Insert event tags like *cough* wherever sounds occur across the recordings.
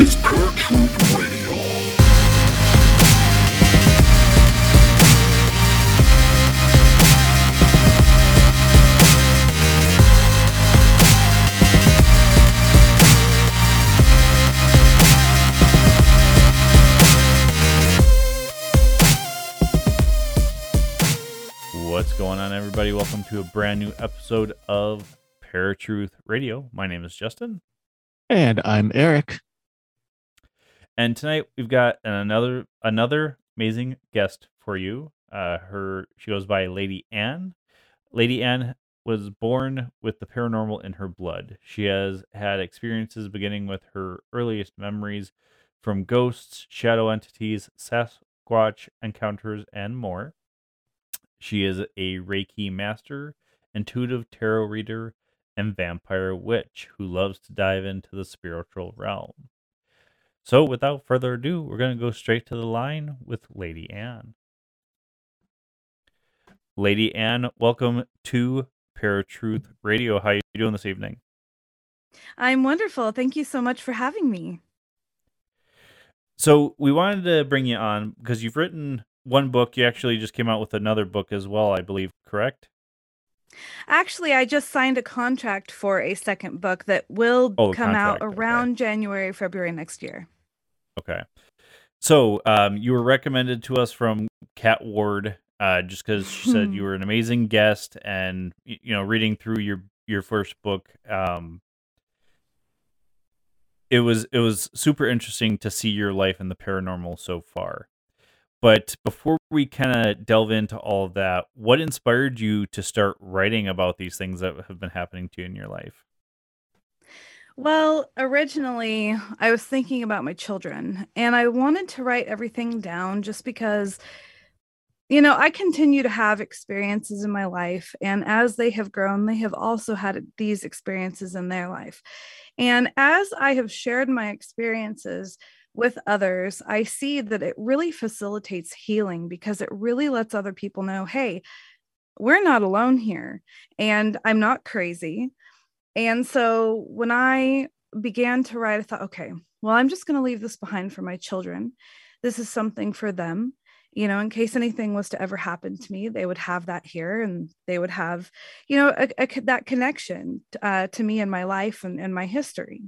Is Paratruth Radio. What's going on, everybody? Welcome to a brand new episode of Paratruth Radio. My name is Justin, And I'm Eric. And tonight we've got another another amazing guest for you. Uh, her she goes by Lady Anne. Lady Anne was born with the paranormal in her blood. She has had experiences beginning with her earliest memories from ghosts, shadow entities, Sasquatch encounters, and more. She is a Reiki master, intuitive tarot reader, and vampire witch who loves to dive into the spiritual realm. So, without further ado, we're going to go straight to the line with Lady Anne. Lady Anne, welcome to Paratruth Radio. How are you doing this evening? I'm wonderful. Thank you so much for having me. So, we wanted to bring you on because you've written one book. You actually just came out with another book as well, I believe, correct? Actually, I just signed a contract for a second book that will Oh, come out contract, okay. around January, February next year. Okay. So, um, you were recommended to us from Cat Ward, uh, just because she said you were an amazing guest, and you know, reading through your your first book, um, it was it was super interesting to see your life in the paranormal so far. But before we kind of delve into all of that, what inspired you to start writing about these things that have been happening to you in your life? Well, originally, I was thinking about my children and I wanted to write everything down just because, you know, I continue to have experiences in my life. And as they have grown, they have also had these experiences in their life. And as I have shared my experiences with others, I see that it really facilitates healing because it really lets other people know hey, we're not alone here and I'm not crazy. And so when I began to write, I thought, okay, well, I'm just going to leave this behind for my children. This is something for them. You know, in case anything was to ever happen to me, they would have that here and they would have, you know, a, a that connection uh, to me and my life and, and my history.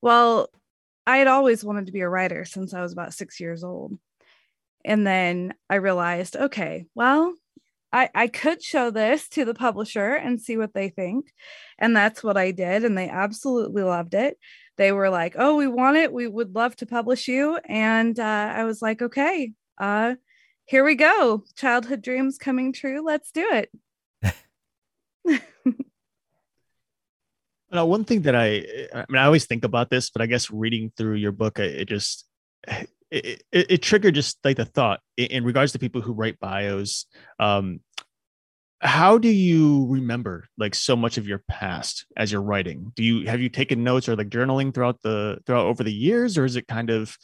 Well, I had always wanted to be a writer since I was about six years old. And then I realized, okay, well, I, I could show this to the publisher and see what they think. And that's what I did. And they absolutely loved it. They were like, oh, we want it. We would love to publish you. And uh, I was like, okay, uh, here we go. Childhood dreams coming true. Let's do it. *laughs* Now, one thing that I, I mean, I always think about this, but I guess reading through your book, it just, it, it, it triggered just like the thought in, regards to people who write bios. Um, how do you remember like so much of your past as you're writing? Do you have you taken notes or like journaling throughout the throughout over the years, or is it kind of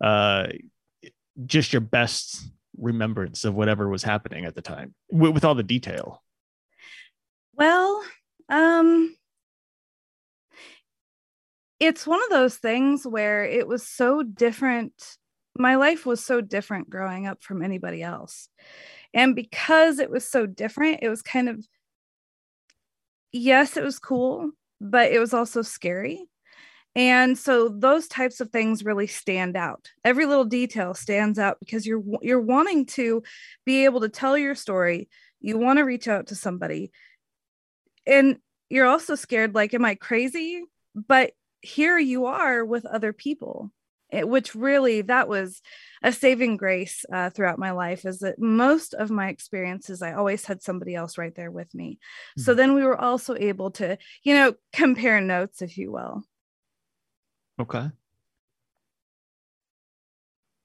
uh, just your best remembrance of whatever was happening at the time with, with all the detail? Well, um, it's one of those things where it was so different. My life was so different growing up from anybody else. And because it was so different, it was kind of, yes, it was cool, but it was also scary. And so those types of things really stand out. Every little detail stands out because you're you're wanting to be able to tell your story. You want to reach out to somebody. And you're also scared like am I crazy? But here you are with other people. It, which really that was a saving grace uh, throughout my life is that most of my experiences i always had somebody else right there with me so Mhm. then we were also able to you know compare notes if you will Okay.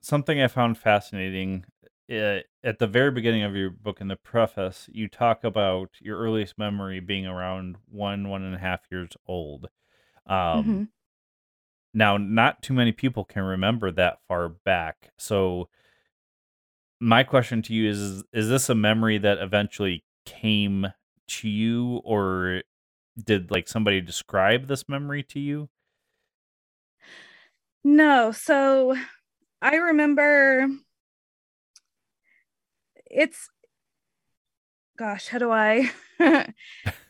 something I found fascinating uh, at the very beginning of your book in the preface, you talk about your earliest memory being around one, one and a half years old. Um, Mhm. Now, not too many people can remember that far back. So, my question to you is Is this a memory that eventually came to you, or did like somebody describe this memory to you? No, so I remember it's gosh, how do I *laughs* *laughs*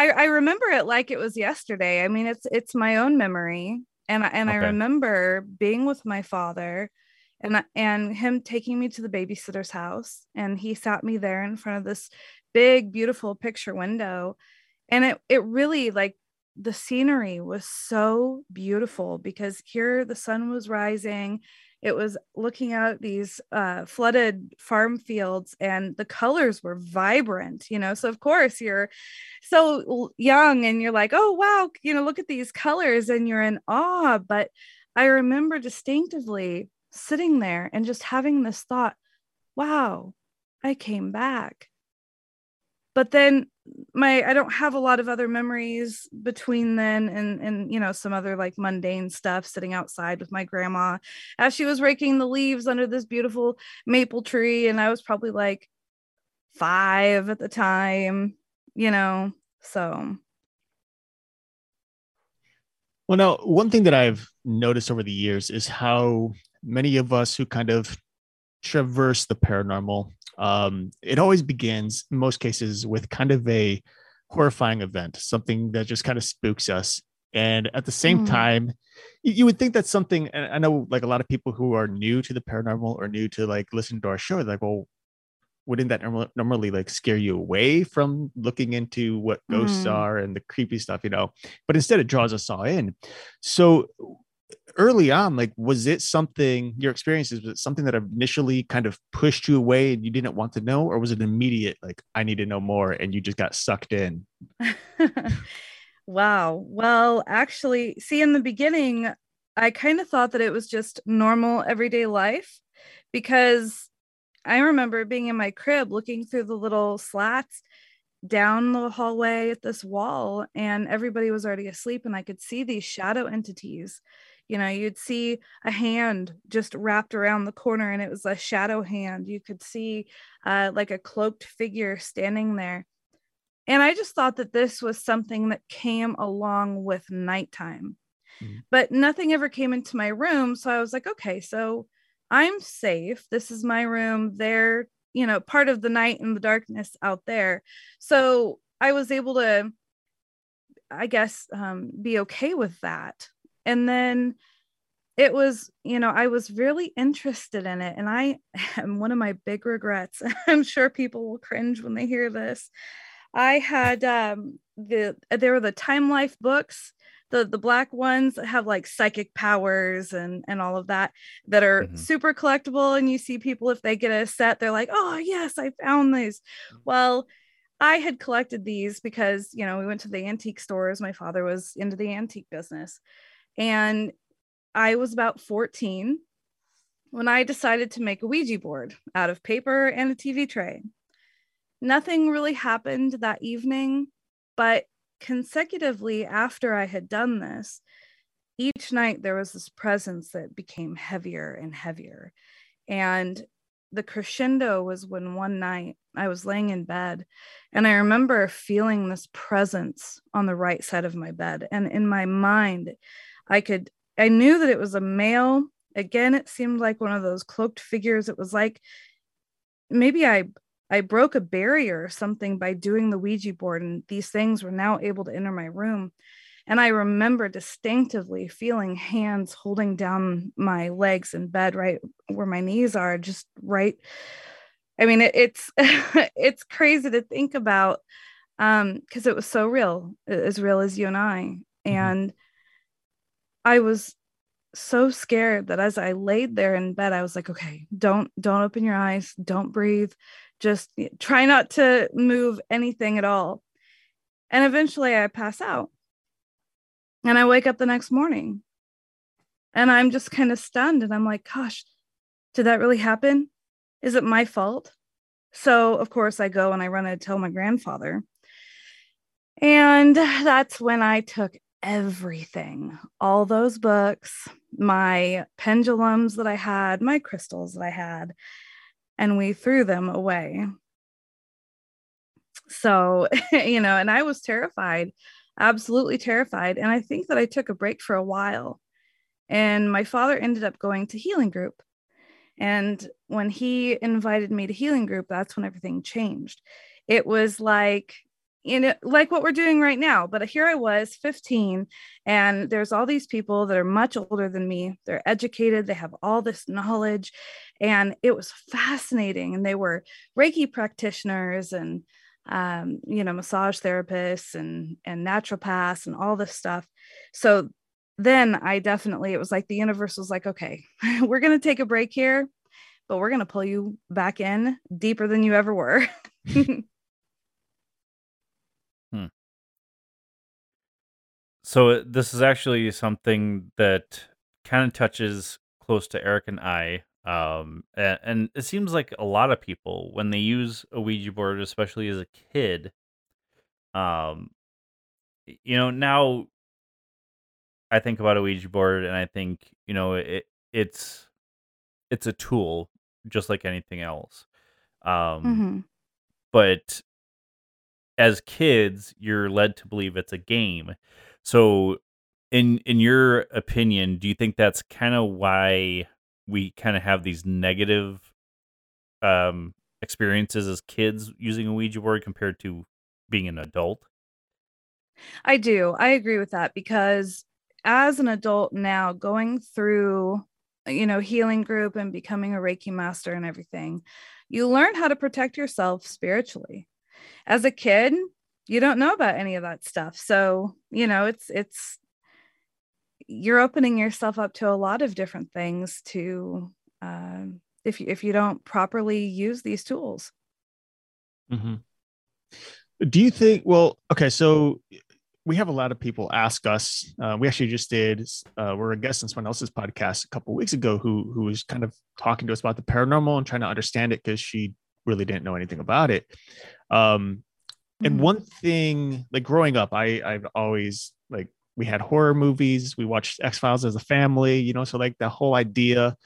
I I remember it like it was yesterday. I mean, it's it's my own memory. And I, and I remember being with my father and and him taking me to the babysitter's house. And he sat me there in front of this big beautiful picture window. And it it really like the scenery was so beautiful because here the sun was rising it was looking out at these uh, flooded farm fields and the colors were vibrant you know? So of course you're so young and you're like oh wow you know look at these colors and you're in awe. But i remember distinctively sitting there and just having this thought wow i came back. But then my i don't have a lot of other memories between then and and you know some other like mundane stuff sitting outside with my grandma. As she was raking the leaves under this beautiful maple tree and i was probably like five at the time you know so. Well, now, one thing that I've noticed over the years is how many of us who kind of traverse the paranormal, um, it always begins, in most cases, with kind of a horrifying event, something that just kind of spooks us. And at the same Mm. time, you, you would think that's something, and I know like a lot of people who are new to the paranormal or new to like listening to our show, like, well, wouldn't that normal, normally like scare you away from looking into what ghosts Mm. are and the creepy stuff, you know? But instead, it draws us all in. So early on, like, was it something your experiences? Was it something that initially kind of pushed you away and you didn't want to know, or was it immediate? Like, I need to know more, and you just got sucked in. *laughs* wow well actually see in the beginning i kind of thought that it was just normal everyday life because i remember being in my crib looking through the little slats down the hallway at this wall and everybody was already asleep and i could see these shadow entities you know you'd see a hand just wrapped around the corner and it was a shadow hand. You could see uh, like a cloaked figure standing there. And i just thought that this was something that came along with nighttime. Mhm. but nothing ever came into my room so i was like okay so i'm safe. This is my room. They're you know part of the night and the darkness out there. So i was able to i guess um, be okay with that and then it was you know i was really interested in it. And i *laughs* am one of my big regrets. *laughs* I'm sure people will cringe when they hear this. I had um the there were the time life books the the black ones that have like psychic powers and and all of that that are Mhm. super collectible. And you see people if they get a set they're like oh yes i found these. Well i had collected these because you know we went to the antique stores my father was into the antique business and i was about 14 when i decided to make a ouija board out of paper and a tv tray nothing really happened that evening but consecutively after I had done this, each night there was this presence that became heavier and heavier. And the crescendo was when one night I was laying in bed and I remember feeling this presence on the right side of my bed. And in my mind, I could, I knew that it was a male. Again, it seemed like one of those cloaked figures. It was like maybe I I broke a barrier or something by doing the Ouija board, and these things were now able to enter my room. And I remember distinctively feeling hands holding down my legs in bed, right where my knees are, just right. I mean, it, it's *laughs* it's crazy to think about um because it was so real, as real as you and I. And I was so scared that as I laid there in bed, I was like, okay, don't don't open your eyes, don't breathe, just try not to move anything at all. And eventually I pass out. And I wake up the next morning. And I'm just kind of stunned and I'm like, gosh, Did that really happen? Is it my fault? So, of course, I go and I run and tell my grandfather. And that's when I took everything all those books, my pendulums that I had, my crystals that I had, and we threw them away. So, *laughs* you know, and I was terrified, absolutely terrified. And I think that I took a break for a while. And my father ended up going to healing group. And when he invited me to healing group, that's when everything changed. It was like you know, like what we're doing right now. But here I was, 15, and there's all these people that are much older than me. They're educated, they have all this knowledge, and it was fascinating. And they were Reiki practitioners and um, you know, massage therapists and and naturopaths and all this stuff. So then I definitely it was like the universe was like, okay, *laughs* we're gonna take a break here, but we're gonna pull you back in deeper than you ever were. *laughs* So this is actually something that kind of touches close to Eric and I. Um, and, and it seems like a lot of people, when they use a Ouija board, especially as a kid, um, you know, now I think about a Ouija board and I think, you know, it it's it's a tool just like anything else. Um, mm-hmm. but as kids, you're led to believe it's a game. So, in in your opinion, do you think that's kind of why we kind of have these negative um, experiences as kids using a Ouija board compared to being an adult? I do. I agree with that because as an adult now, going through you know healing group and becoming a Reiki master and everything, you learn how to protect yourself spiritually. As a kid, you don't know about any of that stuff. So you know it's it's you're opening yourself up to a lot of different things to uh, if you if you don't properly use these tools. Mm-hmm. do you think well okay so we have a lot of people ask us uh, we actually just did uh, we're a guest on someone else's podcast a couple weeks ago who who was kind of talking to us about the paranormal and trying to understand it because she really didn't know anything about it. Um, and mm-hmm. one thing, like growing up, I I've always like we had horror movies. We watched X Files as a family, you know. So like the whole idea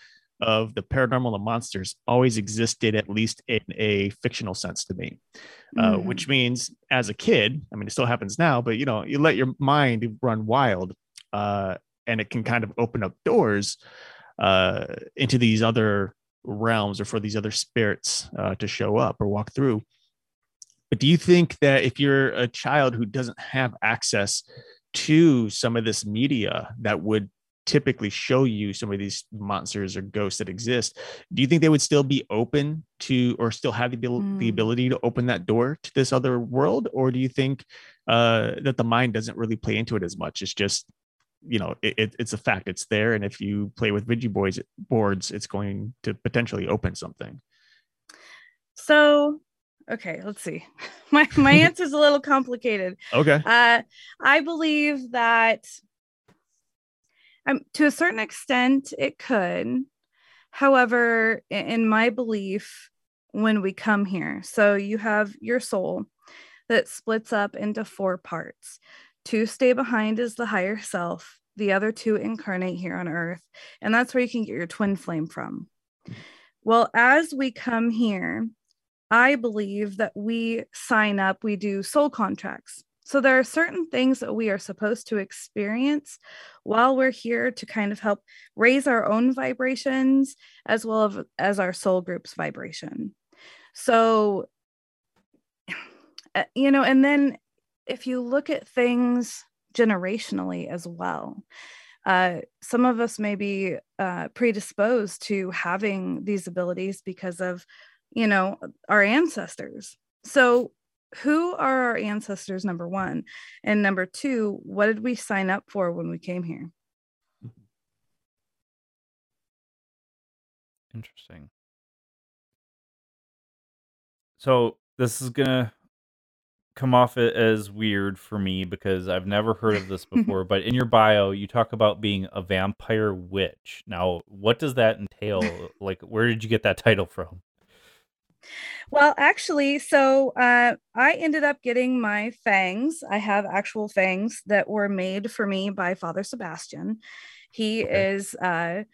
of the paranormal and monsters always existed, at least in a fictional sense to me. Uh, mm-hmm. Which means, as a kid, I mean, it still happens now, but you know, you let your mind run wild, uh, and it can kind of open up doors uh, into these other realms or for these other spirits uh, to show up or walk through. But do you think that if you're a child who doesn't have access to some of this media that would typically show you some of these monsters or ghosts that exist, do you think they would still be open to or still have the, mm. the ability to open that door to this other world? Or do you think uh, that the mind doesn't really play into it as much? It's just you know it, it's a fact it's there and if you play with Ouija boys boards it's going to potentially open something so okay let's see. *laughs* My my *laughs* answer is a little complicated. Okay. Uh i believe that um, to a certain extent it could. However in my belief when we come here so you have your soul that splits up into four parts. Two stay behind as the higher self the other two incarnate here on earth and that's where you can get your twin flame from. Well as we come here I believe that we sign up, we do soul contracts. So there are certain things that we are supposed to experience while we're here to kind of help raise our own vibrations as well as our soul group's vibration. So, *sighs* you know, and then if you look at things generationally as well, uh, some of us may be uh, predisposed to having these abilities because of you know, our ancestors. So, who are our ancestors, number one? And number two, what did we sign up for when we came here? Interesting. So, this is going to come off as weird for me because I've never heard of this *laughs* before. but in your bio, you talk about being a vampire witch. Now, what does that entail? like, where did you get that title from? Well, actually, so uh, I ended up getting my fangs. I have actual fangs that were made for me by Father Sebastiaan. He Okay. is, uh,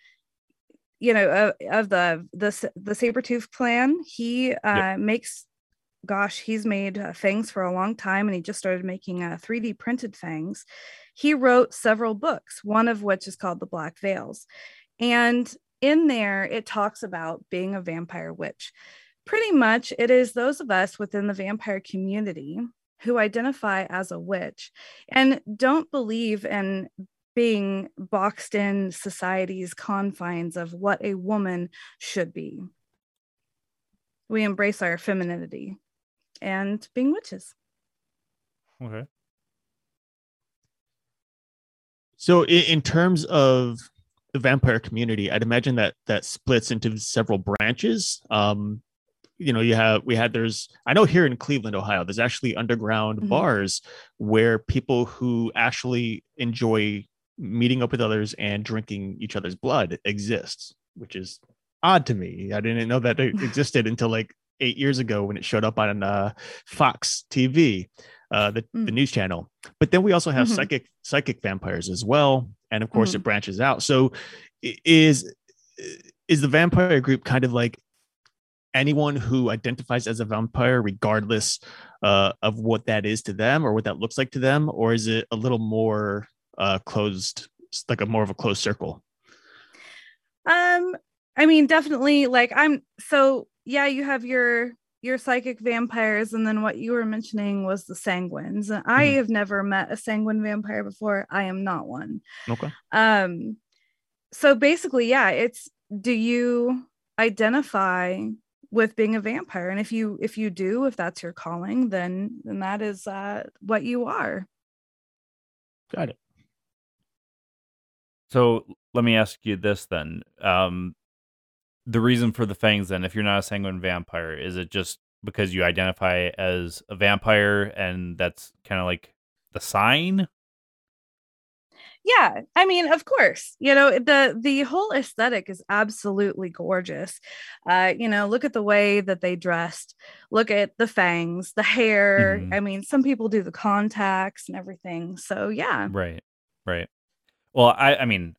you know, uh, of the the the Sabretooth Clan. He uh, makes, gosh, he's made uh, fangs for a long time, and he just started making uh, 3D printed fangs. He wrote several books, one of which is called The Black Veils, and in there it talks about being a vampire witch pretty much it is those of us within the vampire community who identify as a witch and don't believe in being boxed in society's confines of what a woman should be. We embrace our femininity and being witches. Okay. So, in, in terms of the vampire community, I'd imagine that that splits into several branches. Um, you know, you have we had there's I know here in Cleveland, Ohio, there's actually underground Mhm. bars where people who actually enjoy meeting up with others and drinking each other's blood exists, which is odd to me. I didn't know that it *laughs* existed until like eight years ago when it showed up on uh, Fox TV, uh, the, the Mm. news channel. But then we also have Mhm. psychic psychic vampires as well, and of course Mhm. it branches out. So is is the vampire group kind of like anyone who identifies as a vampire, regardless uh, of what that is to them or what that looks like to them, or is it a little more uh, closed, like a more of a closed circle? Um, I mean, definitely like I'm so yeah, you have your your psychic vampires, and then what you were mentioning was the sanguines. And I Mhm. have never met a sanguine vampire before. I am not one. Okay. Um, so basically, yeah, it's do you identify with being a vampire? And if you if you do, if that's your calling, then then that is uh what you are. Got it. So let me ask you this then. Um, the reason for the fangs, then, if you're not a sanguine vampire, is it just because you identify as a vampire and that's kind of like the sign? Yeah i mean of course you know the the whole aesthetic is absolutely gorgeous uh you know look at the way that they dressed look at the fangs the hair Mhm. i mean some people do the contacts and everything so yeah Right. Right. Well, I I mean,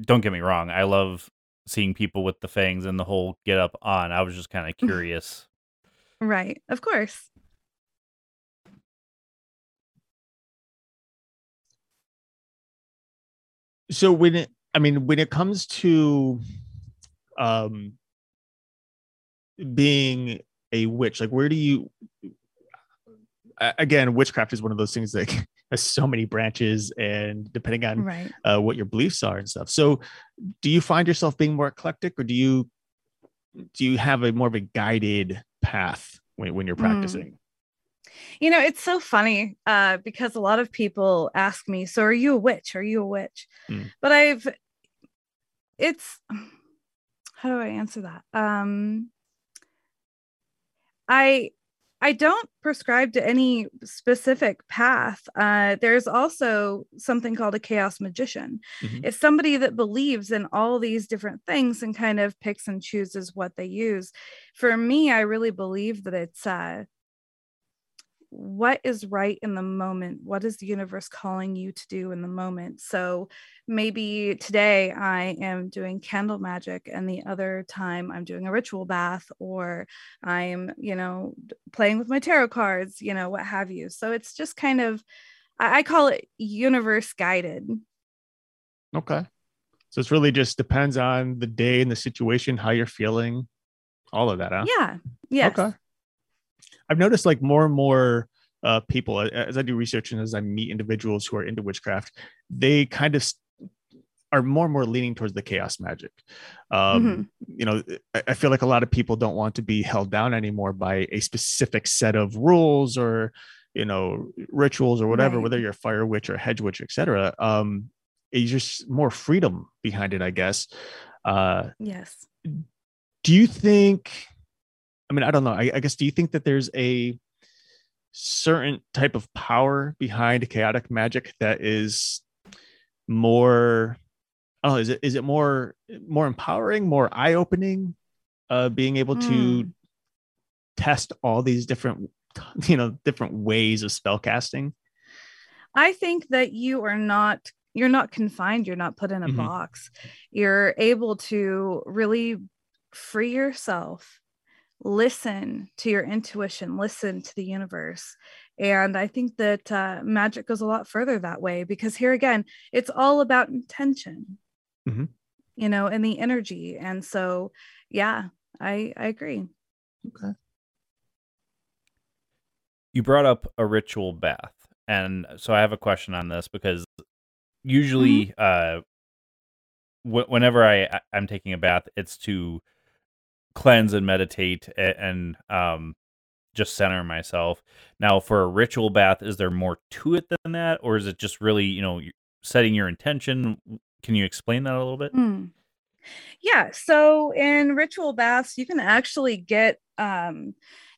don't get me wrong. I love seeing people with the fangs and the whole get up on. I was just kind of *laughs* curious. right of course So when it, I mean, when it comes to um being a witch, like where do you again, witchcraft is one of those things that *laughs* has so many branches and depending on right uh, what your beliefs are and stuff. So, do you find yourself being more eclectic, or do you do you have a more of a guided path when, when you're Mm. You know it's so funny uh because a lot of people ask me so are you a witch? Are you a witch? Mm. but i've it's how do i answer that? Um i i don't prescribe to any specific path. Uh there's also something called a chaos magician. Mhm. it's somebody that believes in all these different things and kind of picks and chooses what they use for me i really believe that it's uh what is right in the moment what is the universe calling you to do in the moment so maybe today i am doing candle magic and the other time i'm doing a ritual bath or i'm you know playing with my tarot cards you know what have you so it's just kind of i, call it universe guided Okay, so it's really just depends on the day and the situation, how you're feeling, all of that. Huh? yeah yes Okay. I've noticed like more and more uh, people as I do research and as I meet individuals who are into witchcraft, they kind of are more and more leaning towards the chaos magic. Um, You know, I, I feel like a lot of people don't want to be held down anymore by a specific set of rules or you know rituals or whatever, Right. whether you're a fire witch or a hedge witch, etc. Um, it's just more freedom behind it, I guess. Uh, yes do you think i mean i don't know I, I guess do you think that there's a certain type of power behind chaotic magic that is more oh is it is it more more empowering more eye-opening uh being able to Mm. test all these different *laughs* you know different ways of spell casting I think that you are not you're not confined, you're not put in a Mhm. box. You're able to really free yourself, listen to your intuition, listen to the universe. And I think that uh, magic goes a lot further that way because here again, it's all about intention, Mhm. you know, and the energy. And so, yeah, I I agree. Okay. You brought up a ritual bath and so i have a question on this because usually uh wh- whenever I- i'm taking a bath it's to cleanse and meditate a- and um just center myself now for a ritual bath is there more to it than that or is it just really you know setting your intention can you explain that a little bit Hmm. Yeah. So in ritual baths, you can actually get um,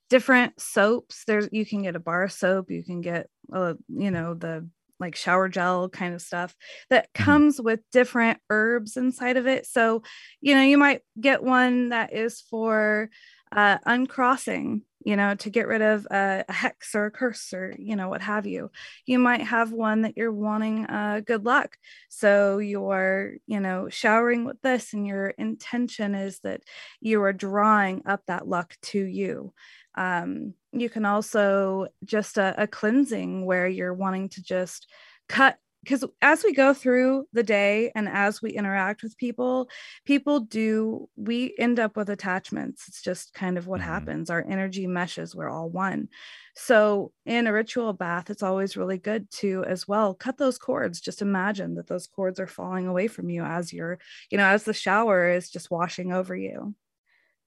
different soaps. There's you can get a bar soap. You can get uh, you know the like shower gel kind of stuff that Mhm. comes with different herbs inside of it. So you know you might get one that is for uh, uncrossing. You know to get rid of a, a hex or a curse or you know what have you. You might have one that you're wanting uh, good luck so you're, you know, showering with this, and your intention is that you are drawing up that luck to you. Um, you can also just a, a cleansing where you're wanting to just cut because as we go through the day and as we interact with people, people do, we end up with attachments. It's just kind of what Mhm. happens. Our energy meshes, we're all one. So in a ritual bath, it's always really good to as well cut those cords. Just imagine that those cords are falling away from you as you're, you know, as the shower is just washing over you.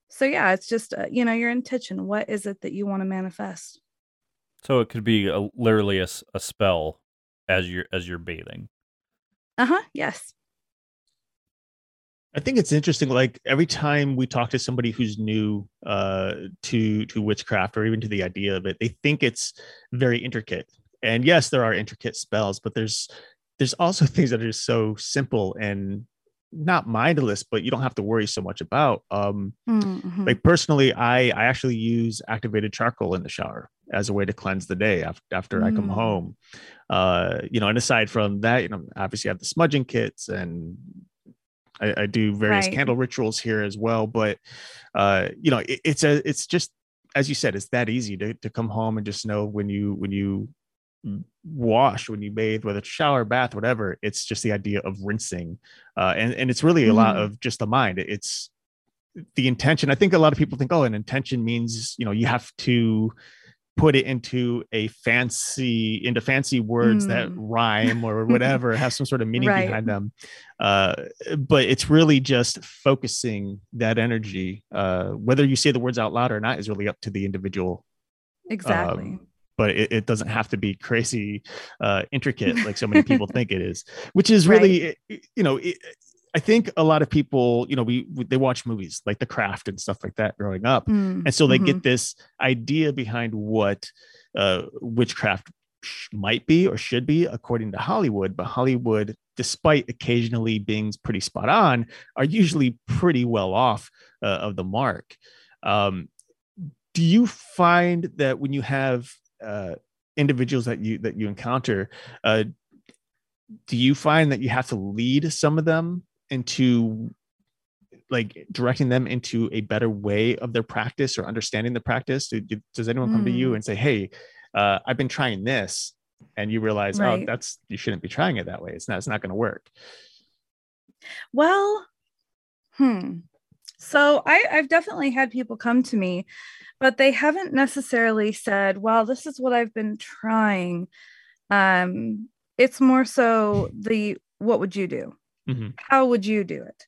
So yeah, it's just uh, you know your intention. What is it that you want to manifest? so it could be a, literally a spell as you're as you're bathing Uh huh. Yes. I think it's interesting. Like every time we talk to somebody who's new uh, to to witchcraft or even to the idea of it, they think it's very intricate. And yes, there are intricate spells, but there's there's also *laughs* things that are just so simple and not mindless, but you don't have to worry so much about. Um, Mhm. like personally, I I actually use activated charcoal in the shower as a way to cleanse the day after after I come Mm. home. Uh, you know, and aside from that, you know, obviously I have the smudging kits and I, I do various Right. candle rituals here as well. But uh, you know, it, it's a it's just as you said, it's that easy to to come home and just know when you when you wash when you bathe whether it's shower bath whatever it's just the idea of rinsing uh, and and it's really a lot Mhm. of just the mind it's the intention i think a lot of people think oh an intention means you know you have to put it into a fancy into fancy words that Mm. rhyme or *laughs* whatever have some sort of meaning Right. behind them uh, but it's really just focusing that energy uh, whether you say the words out loud or not is really up to the individual Exactly. um, but it, it doesn't have to be crazy uh, intricate like so many *laughs* people think it is which is really i- you know it, i think a lot of people you know we, we they watch movies like the craft and stuff like that growing up Mm, and so they mhm. get this idea behind what uh, witchcraft sh- might be or should be according to hollywood but hollywood despite occasionally being pretty spot on are usually pretty well off uh, of the mark um, do you find that when you have uh, individuals that you that you encounter uh, do you find that you have to lead some of them into like directing them into a better way of their practice or understanding the practice Do- do- does anyone come to you Mm. and say hey uh, i've been trying this and you realize oh that's you shouldn't be trying it that way it's not it's not going to work Well, hmm. So I, I've definitely had people come to me, but they haven't necessarily said, well, this is what I've been trying. Um, it's more so the what would you do? Mhm. How would you do it?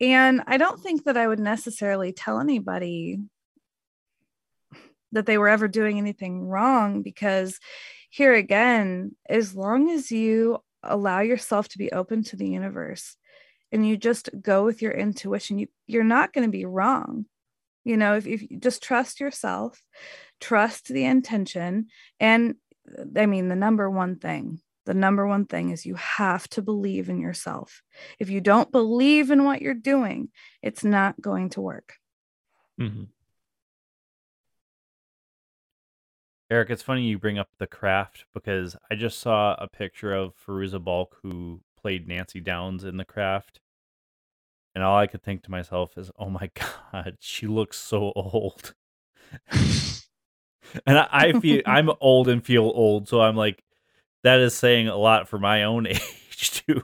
And I don't think that I would necessarily tell anybody that they were ever doing anything wrong because here again, as long as you allow yourself to be open to the universe and you just go with your intuition, you, you're not going to be wrong. You know, if, if you just trust yourself, trust the intention. And I mean, the number one thing, the number one thing is you have to believe in yourself. If you don't believe in what you're doing, it's not going to work. Mm-hmm. Eric, it's funny you bring up the craft because I just saw a picture of Fairuza Balk who played Nancy Downs in the craft. And all I could think to myself is, oh my *laughs* God, she looks so old. *laughs* and I, I feel I'm old and feel old. So I'm like, that is saying a lot for my own *laughs* age too.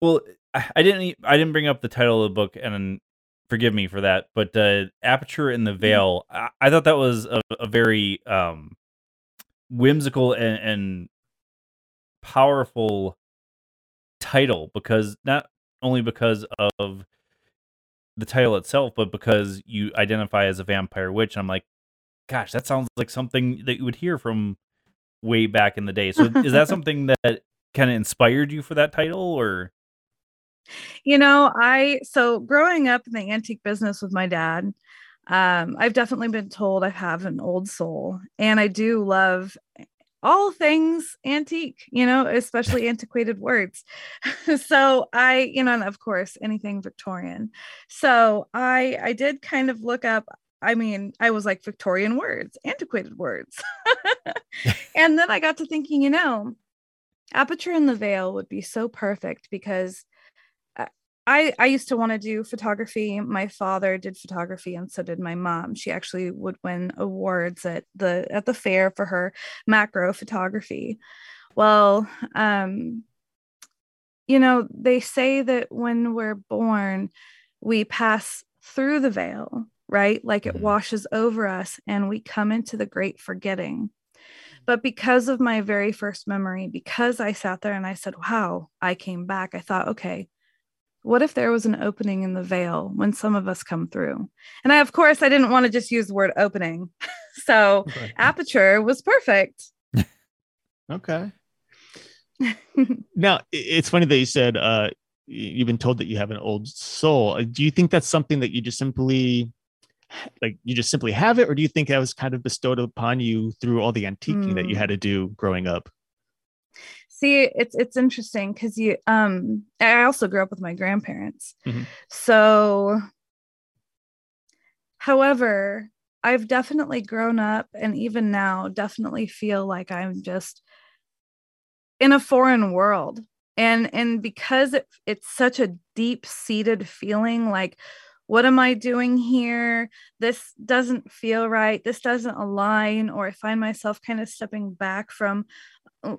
well, I, I didn't. I didn't bring up the title of the book, and forgive me for that. But uh, "Aperture in the mm-hmm. Veil," I, I thought that was a, a very um, whimsical and, and powerful title because not only because of the title itself, but because you identify as a vampire witch. I'm like, gosh, that sounds like something that you would hear from way back in the day. So is that *laughs* something that kind of inspired you for that title or? You know, I so growing up in the antique business with my dad, um, I've definitely been told I have an old soul, and I do love all things antique, you know, especially antiquated words. *laughs* so I, you know, and of course anything Victorian. So I I did kind of look up I mean, I was like Victorian words, antiquated words. *laughs* and then I got to thinking, you know, Aperture in the Veil would be so perfect because I I used to want to do photography. My father did photography and so did my mom. She actually would win awards at the at the fair for her macro photography. Well, um you know, they say that when we're born, we pass through the veil, right? Like it mm-hmm. washes over us and we come into the great forgetting. But because of my very first memory, because I sat there and I said, wow, I came back, I thought, okay, what if there was an opening in the veil when some of us come through? And I, of course, I didn't want to just use the word opening. *laughs* so aperture was perfect. okay. *laughs* now, it's funny that you said uh, you've been told that you have an old soul. Uh, do you think that's something that you just simply like you just simply have it or do you think that was kind of bestowed upon you through all the antiquing mm. that you hmm. had to do growing up see it's it's interesting because you um i also grew up with my grandparents. Mm-hmm. so however i've definitely grown up and even now definitely feel like i'm just in a foreign world. And and because it, it's such a deep seated feeling like what am i doing here? This doesn't feel right. This doesn't align or i find myself kind of stepping back from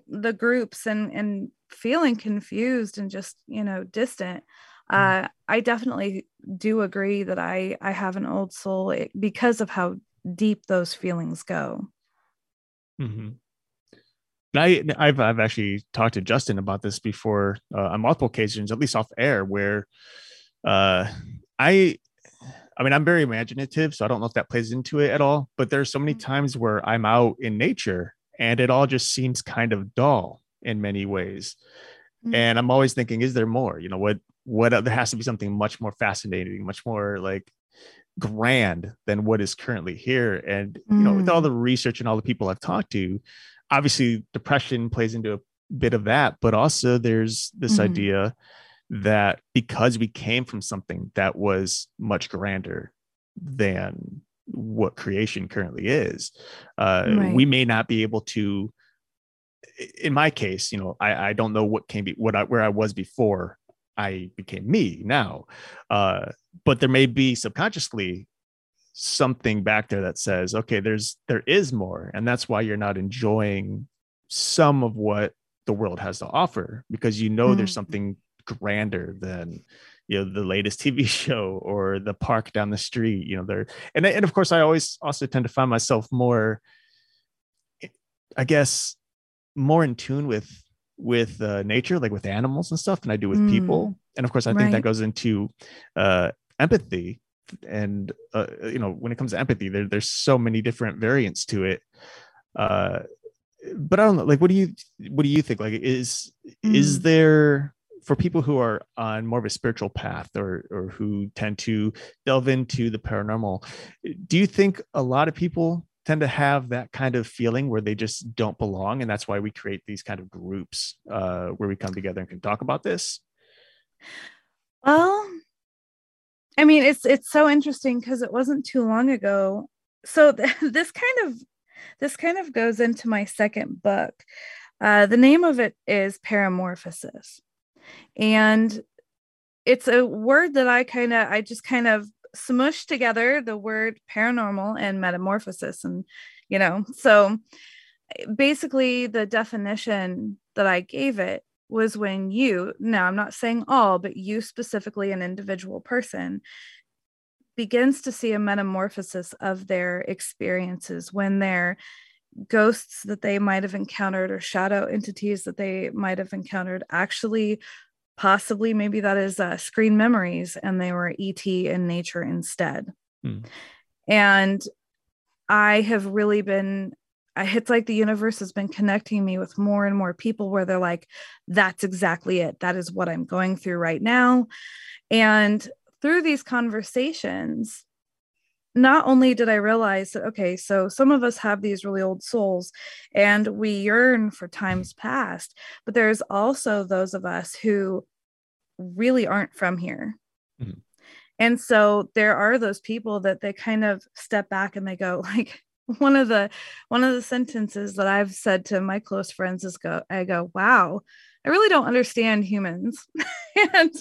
the groups and and feeling confused and just you know distant mm. uh i definitely do agree that i i have an old soul eh, because of how deep those feelings go mm-hmm. I, I've I've actually talked to Justin about this before uh, on multiple occasions, at least off air, where uh, I I mean, I'm very imaginative, so I don't know if that plays into it at all. But there's so many mm. times where I'm out in nature and it all just seems kind of dull in many ways mm-hmm. and i'm always thinking is there more you know what what there has to be something much more fascinating much more like grand than what is currently here and mm-hmm. you know with all mm. the research and all the people i've talked to obviously depression plays into a bit of that but also there's this mm-hmm. idea that because we came from something that was much grander than what creation currently is uh, right. we may not be able to in my case you know i, I don't know what came be what I, where i was before i became me now uh, but there may be subconsciously something back there that says okay there's there is more and that's why you're not enjoying some of what the world has to offer because you know mm. there's something grander than you know the latest tv *laughs* show or the park down the street you know there and and of course i always also tend to find myself more i guess more in tune with with uh, nature like with animals and stuff than i do with mm. people and of course i right. think that goes into uh empathy and uh, you know when it comes to empathy there, there's so many different variants to it uh but i don't know like what do you what do you think like is mm. is there for people who are on more of a spiritual path or or who tend to delve into the paranormal do you think a lot of people tend to have that kind of feeling where they just don't belong and that's why we create these kind of groups uh, where we come together and can talk about this? Well i mean it's it's so interesting because it wasn't too long ago. So th- *laughs* this kind of this kind of goes into my second book. Uh, the name of it is paramorphosis and it's a word that i kind of i just kind of smushed together the word paranormal and metamorphosis and you know so basically the definition that i gave it was when you now i'm not saying all but you specifically an individual person begins to see a metamorphosis of their experiences when they're ghosts that they might have encountered or shadow entities that they might have encountered. Actually possibly maybe that is uh, screen memories and they were et in nature instead. Hmm. and i have really been I, it's like the universe has been connecting me with more and more people where they're like that's exactly it. That is what i'm going through right now. And through these conversations not only did I realize that, okay, so some of us have these really old souls and we yearn for times past, but there's also those of us who really aren't from here. Mm-hmm. And so there are those people that they kind of step back and they go, *laughs* like, one of the one of the sentences that I've said to my close friends is go, I go, wow, I really don't understand humans. *laughs* and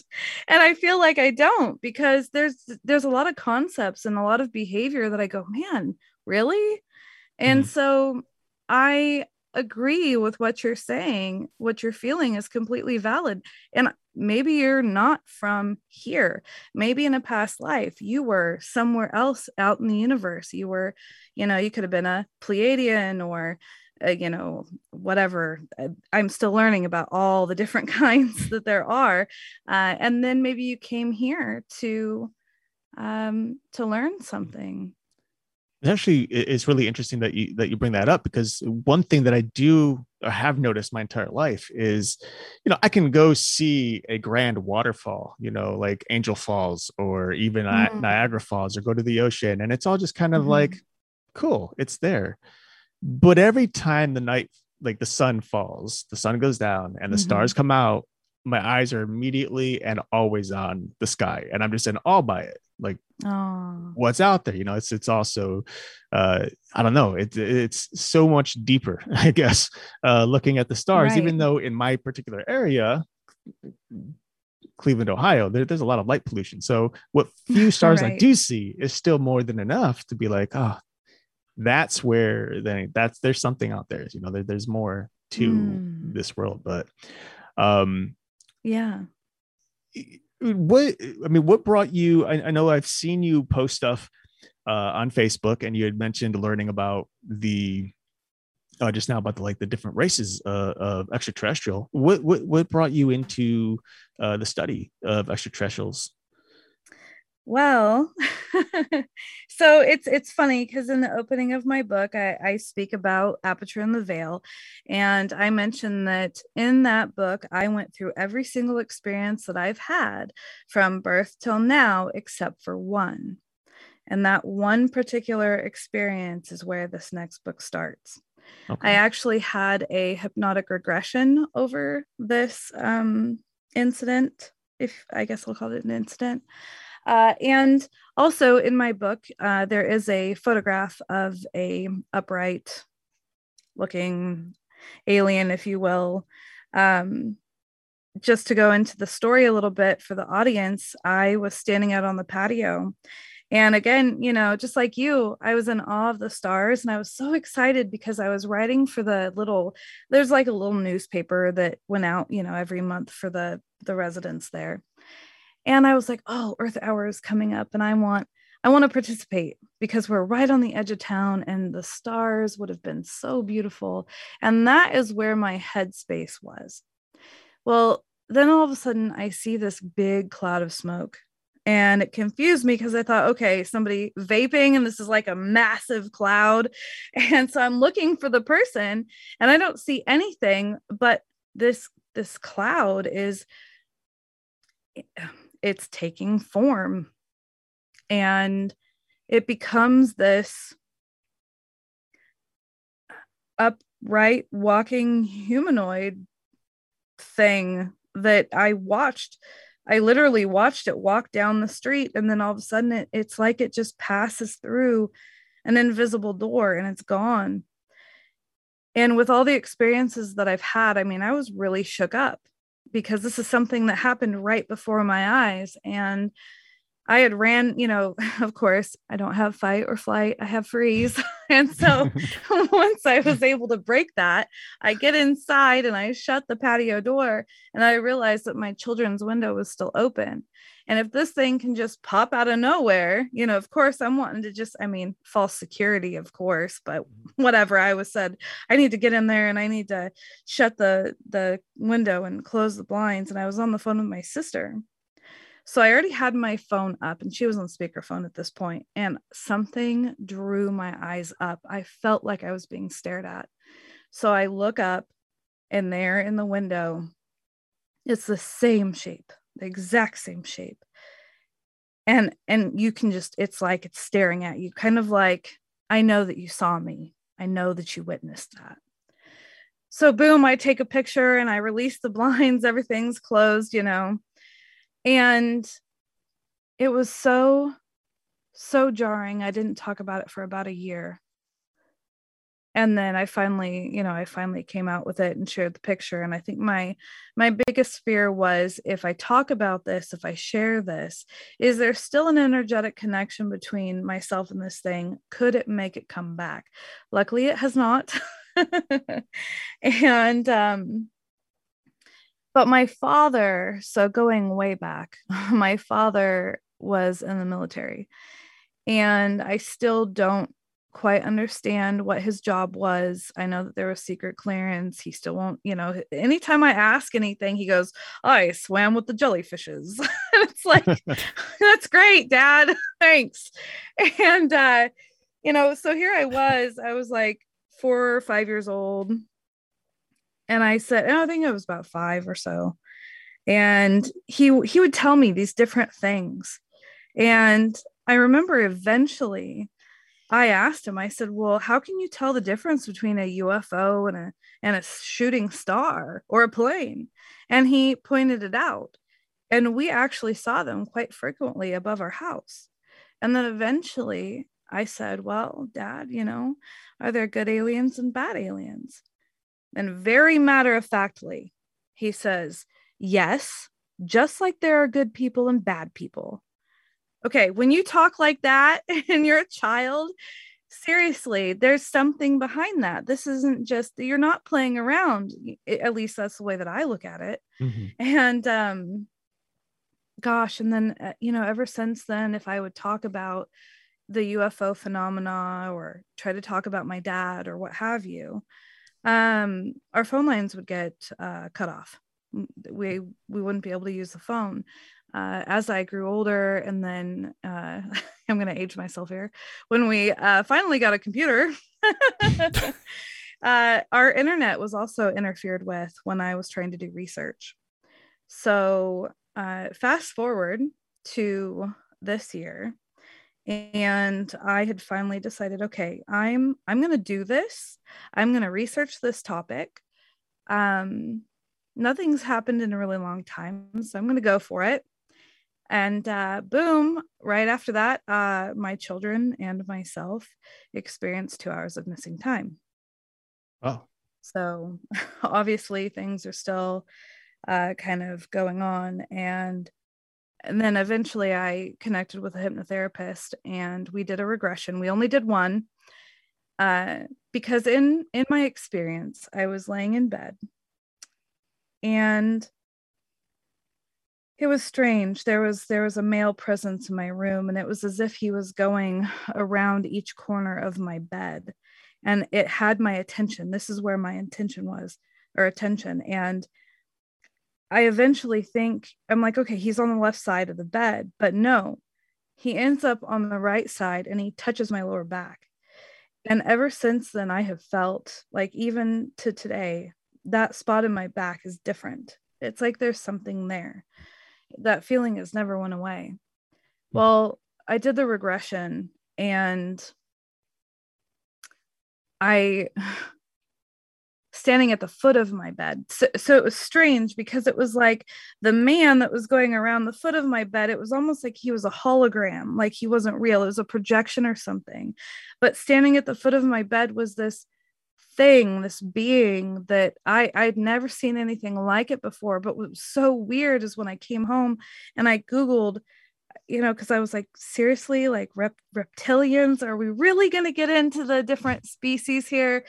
and I feel like I don't because there's there's a lot of concepts and a lot of behavior that I go, man, really? And mm-hmm. so I agree with what you're saying. What you're feeling is completely valid. And maybe you're not from here. Maybe in a past life you were somewhere else out in the universe. You were, you know, you could have been a Pleiadian or uh, you know whatever uh, i'm still learning about all the different *laughs* kinds that there are uh, and then maybe you came here to um, to learn something it's actually it's really interesting that you that you bring that up because one thing that i do or have noticed my entire life is you know i can go see a grand waterfall you know like angel falls or even mm-hmm. niagara falls or go to the ocean and it's all just kind of mm-hmm. like cool it's there but every time the night, like the sun falls, the sun goes down and the mm-hmm. stars come out, my eyes are immediately and always on the sky. And I'm just in awe by it. Like oh. what's out there, you know, it's it's also uh I don't know, it, it's so much deeper, *laughs* I guess, uh looking at the stars, right. even though in my particular area, Cleveland, Ohio, there, there's a lot of light pollution. So what few stars right. I do see is still more than enough to be like, oh, that's where then that's there's something out there you know there, there's more to mm. this world but um yeah. what i mean what brought you I, I, know i've seen you post stuff uh on facebook and you had mentioned learning about the uh, just now about the like the different races uh, of extraterrestrial. What, what what brought you into uh the study of extraterrestrials well, *laughs* so it's it's funny because in the opening of my book, I, I speak about Aperture in the Veil, and I mentioned that in that book, I went through every single experience that I've had from birth till now, except for one. And that one particular experience is where this next book starts. Okay. I actually had a hypnotic regression over this um, incident, if I guess I'll call it an incident. Uh, and also in my book, uh, there is a photograph of a upright looking alien, if you will. Um, just to go into the story a little bit for the audience, I was standing out on the patio. And again, you know, just like you, I was in awe of the stars and I was so excited because I was writing for the little there's like a little newspaper that went out, you know, every month for the the residents there and i was like oh earth hour is coming up and i want i want to participate because we're right on the edge of town and the stars would have been so beautiful and that is where my headspace was well then all of a sudden i see this big cloud of smoke and it confused me because I thought, okay, somebody vaping, and this is like a massive cloud. *laughs* And so I'm looking for the person, and I don't see anything, but this this cloud is eh, it's taking form and it becomes this upright walking humanoid thing that I watched. I literally watched it walk down the street, and then all of a sudden, it, it's like it just passes through an invisible door and it's gone. And with all the experiences that I've had, I mean, I was really shook up because this is something that happened right before my eyes. And I had ran, you know, *laughs* of course, I don't have fight or flight, I have freeze. *laughs* and so *laughs* once I was able to break that, I get inside and I shut the patio door and I realized that my children's window was still open. And if this thing can just pop out of nowhere, you know, of course, I'm wanting to just, I mean, false security, of course, but mm-hmm. whatever. I was said, I need to get in there and I need to shut the the window and close the blinds. And I was on the phone with my sister so I already had my phone up and she was on speakerphone at this point, and something drew my eyes up. I felt like I was being stared at. So I look up, and there in the window, it's the same shape, the exact same shape. And and you can just it's like it's staring at you, kind of like, I know that you saw me. I know that you witnessed that. So boom, I take a picture and I release the blinds, *laughs* everything's closed, you know and it was so, so jarring. I didn't talk about it for about a year. And then I finally, you know, I finally came out with it and shared the picture. And I think my my biggest fear was if I talk about this, if I share this, is there still an energetic connection between myself and this thing? Could it make it come back? Luckily, it has not. *laughs* and um but my father, so going way back, *laughs* my father was in the military. And I still don't quite understand what his job was. I know that there was secret clearance. He still won't, you know, anytime I ask anything, he goes, I swam with the jellyfishes. *laughs* it's like, *laughs* that's great, dad. Thanks. And, uh, you know, so here I was, I was like four or five years old and I said, oh, I think it was about five or so. And he he would tell me these different things. And I remember eventually I asked him, I said, Well, how can you tell the difference between a UFO and a and a shooting star or a plane? And he pointed it out. And we actually saw them quite frequently above our house. And then eventually I said, Well, dad, you know, are there good aliens and bad aliens? And very matter of factly, he says, Yes, just like there are good people and bad people. Okay, when you talk like that *laughs* and you're a child, seriously, there's something behind that. This isn't just you're not playing around. At least that's the way that I look at it. Mm-hmm. And um gosh, and then uh, you know, ever since then if I would talk about the UFO phenomena or try to talk about my dad or what have you, um, our phone lines would get uh, cut off. We we wouldn't be able to use the phone. Uh, as I grew older, and then uh, *laughs* I'm going to age myself here. When we uh, finally got a computer, *laughs* uh, our internet was also interfered with when I was trying to do research. So uh, fast forward to this year, and i had finally decided okay i'm i'm going to do this. I'm going to research this topic. Um nothing's happened in a really long time so i'm going to go for it. And uh, boom right after that uh, my children and myself experienced two hours of missing time. Oh so *laughs* obviously things are still uh, kind of going on and and then eventually I connected with a hypnotherapist and we did a regression. We only did one uh, because in in my experience, I was laying in bed and it was strange. There was there was a male presence in my room, and it was as if he was going around each corner of my bed, and it had my attention. This is where my intention was, or attention, and I eventually think I'm like, okay, he's on the left side of the bed, but no, he ends up on the right side and he touches my lower back. And ever since then, I have felt like, even to today, that spot in my back is different. It's like there's something there. that feeling has never went away. Hmm. Well, I did the regression and I standing at the foot of my bed. So, so it was strange because it was like the man that was going around the foot of my bed, it was almost like he was a hologram, like he wasn't real. It was a projection or something. But standing at the foot of my bed was this thing, this being that I I'd never seen anything like it before. But what was so weird is when I came home and I Googled, you know, because I was like, seriously, like rep- reptilians, are we really going to get into the different species here?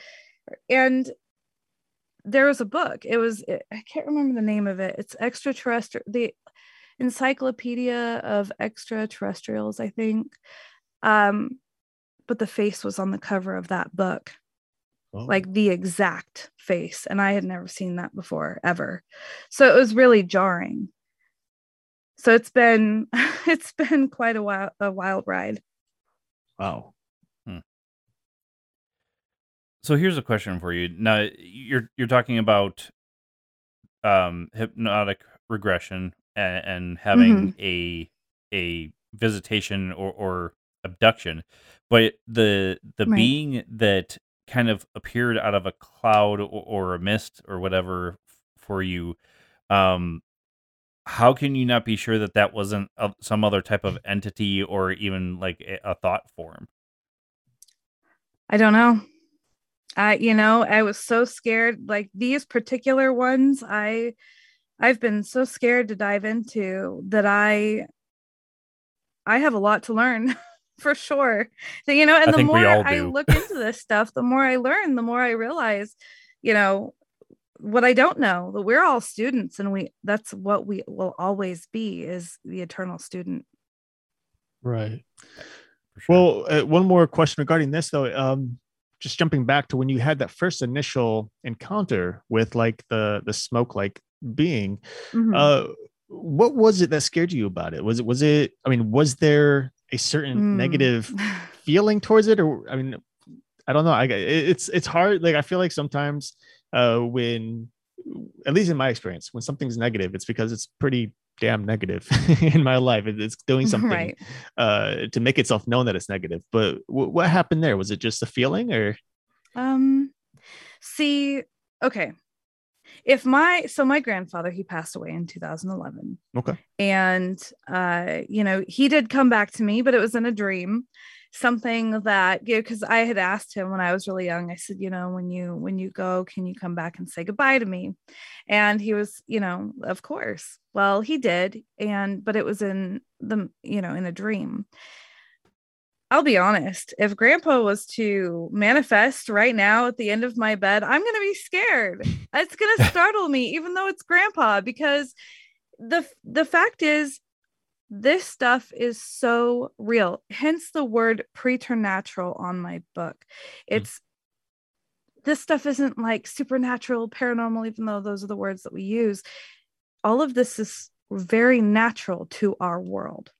And there was a book. It was I can't remember the name of it. It's extraterrestrial the Encyclopedia of Extraterrestrials, I think. Um, but the face was on the cover of that book. Oh. Like the exact face. And I had never seen that before ever. So it was really jarring. So it's been *laughs* it's been quite a wild a wild ride. Wow. So here's a question for you. Now you're you're talking about um hypnotic regression and, and having mm-hmm. a a visitation or, or abduction, but the the right. being that kind of appeared out of a cloud or, or a mist or whatever for you, um, how can you not be sure that that wasn't a, some other type of entity or even like a, a thought form? I don't know. I, you know, I was so scared. Like these particular ones, I, I've been so scared to dive into that I, I have a lot to learn *laughs* for sure. So, you know, and I the more I look into *laughs* this stuff, the more I learn, the more I realize, you know, what I don't know. That we're all students, and we that's what we will always be is the eternal student. Right. Sure. Well, uh, one more question regarding this though. Um, just jumping back to when you had that first initial encounter with like the the smoke like being mm-hmm. uh what was it that scared you about it was it was it i mean was there a certain mm. negative *laughs* feeling towards it or i mean i don't know i it's it's hard like i feel like sometimes uh when at least in my experience when something's negative it's because it's pretty damn negative *laughs* *laughs* in my life. It's doing something right. uh, to make itself known that it's negative. But w- what happened there? Was it just a feeling or? Um, see, okay. If my so my grandfather he passed away in 2011. Okay. And uh, you know, he did come back to me, but it was in a dream something that you know because i had asked him when i was really young i said you know when you when you go can you come back and say goodbye to me? And he was you know of course. Well he did and but it was in the you know in a dream. I'll be honest, if grandpa was to manifest right now at the end of my bed, I'm going to be scared. It's going *laughs* to startle me even though it's grandpa because the the fact is this stuff is so real hence the word preternatural on my book hmm. it's mm. this stuff isn't like supernatural paranormal even though those are the words that we use all of this is very natural to our world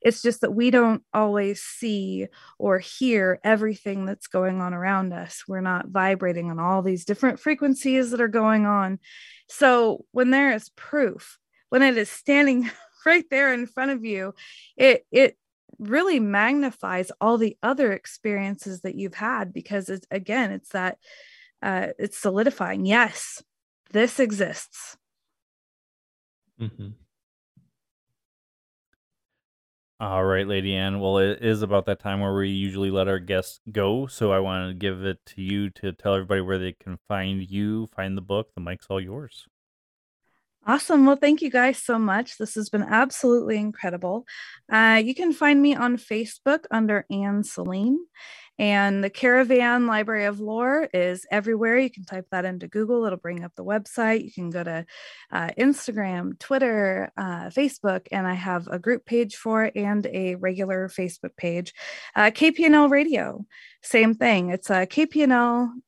it's just that we don't always see or hear everything that's going on around us. We're not vibrating on all these different frequencies that are going on. So, when there is proof, when it is standing *laughs* right there in front of you it it really magnifies all the other experiences that you've had because it's again it's that uh, it's solidifying yes this exists mm-hmm. All right, Lady Anne. Well, it is about that time where we usually let our guests go. So I want to give it to you to tell everybody where they can find you, find the book. The mic's all yours. Awesome. Well, thank you guys so much. This has been absolutely incredible. Uh, you can find me on Facebook under Anne Celine. And the Caravan Library of Lore is everywhere. You can type that into Google, it'll bring up the website. You can go to uh, Instagram, Twitter, uh, Facebook, and I have a group page for it and a regular Facebook page. Uh, KPNL Radio, same thing. It's uh, kpnl-db.com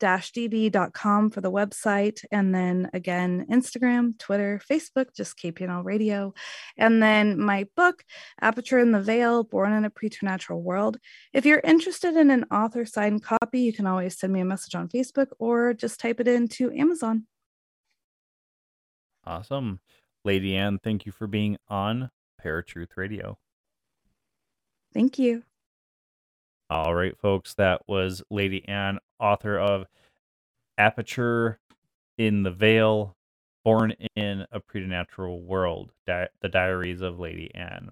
for the website. And then again, Instagram, Twitter, Facebook, just KPNL Radio. And then my book, Aperture in the Veil, Born in a Preternatural World. If you're interested in an author signed copy, you can always send me a message on Facebook or just type it into Amazon. Awesome. Lady Anne, thank you for being on Paratruth Radio. Thank you. All right, folks, that was Lady Anne, author of Aperture in the Veil, Born in a Preternatural World, Di- The Diaries of Lady Anne.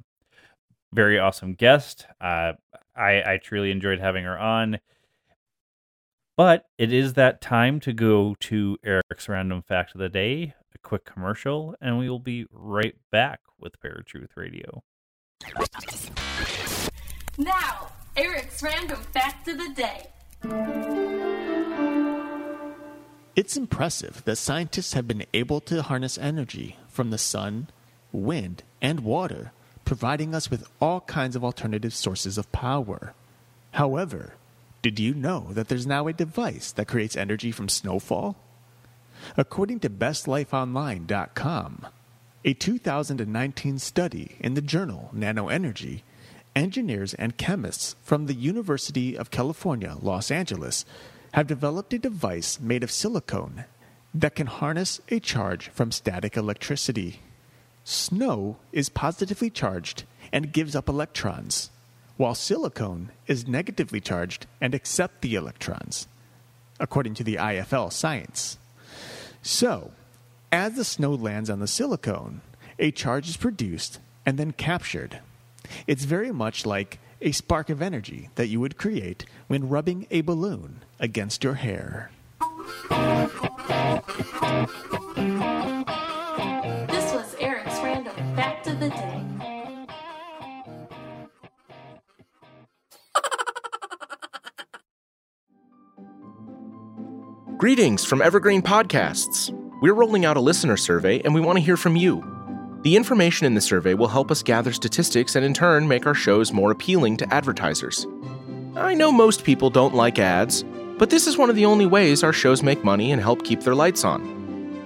Very awesome guest. Uh, I, I truly enjoyed having her on. But it is that time to go to Eric's random fact of the day, a quick commercial, and we will be right back with Paratruth Radio. Now, Eric's random fact of the day. It's impressive that scientists have been able to harness energy from the sun, wind, and water, providing us with all kinds of alternative sources of power. However, did you know that there's now a device that creates energy from snowfall? According to BestLifeOnline.com, a 2019 study in the journal NanoEnergy, engineers and chemists from the University of California, Los Angeles, have developed a device made of silicone that can harness a charge from static electricity. Snow is positively charged and gives up electrons, while silicone is negatively charged and accepts the electrons, according to the IFL science. So, as the snow lands on the silicone, a charge is produced and then captured. It's very much like a spark of energy that you would create when rubbing a balloon against your hair. Of. *laughs* Greetings from Evergreen Podcasts. We're rolling out a listener survey and we want to hear from you. The information in the survey will help us gather statistics and in turn make our shows more appealing to advertisers. I know most people don't like ads, but this is one of the only ways our shows make money and help keep their lights on.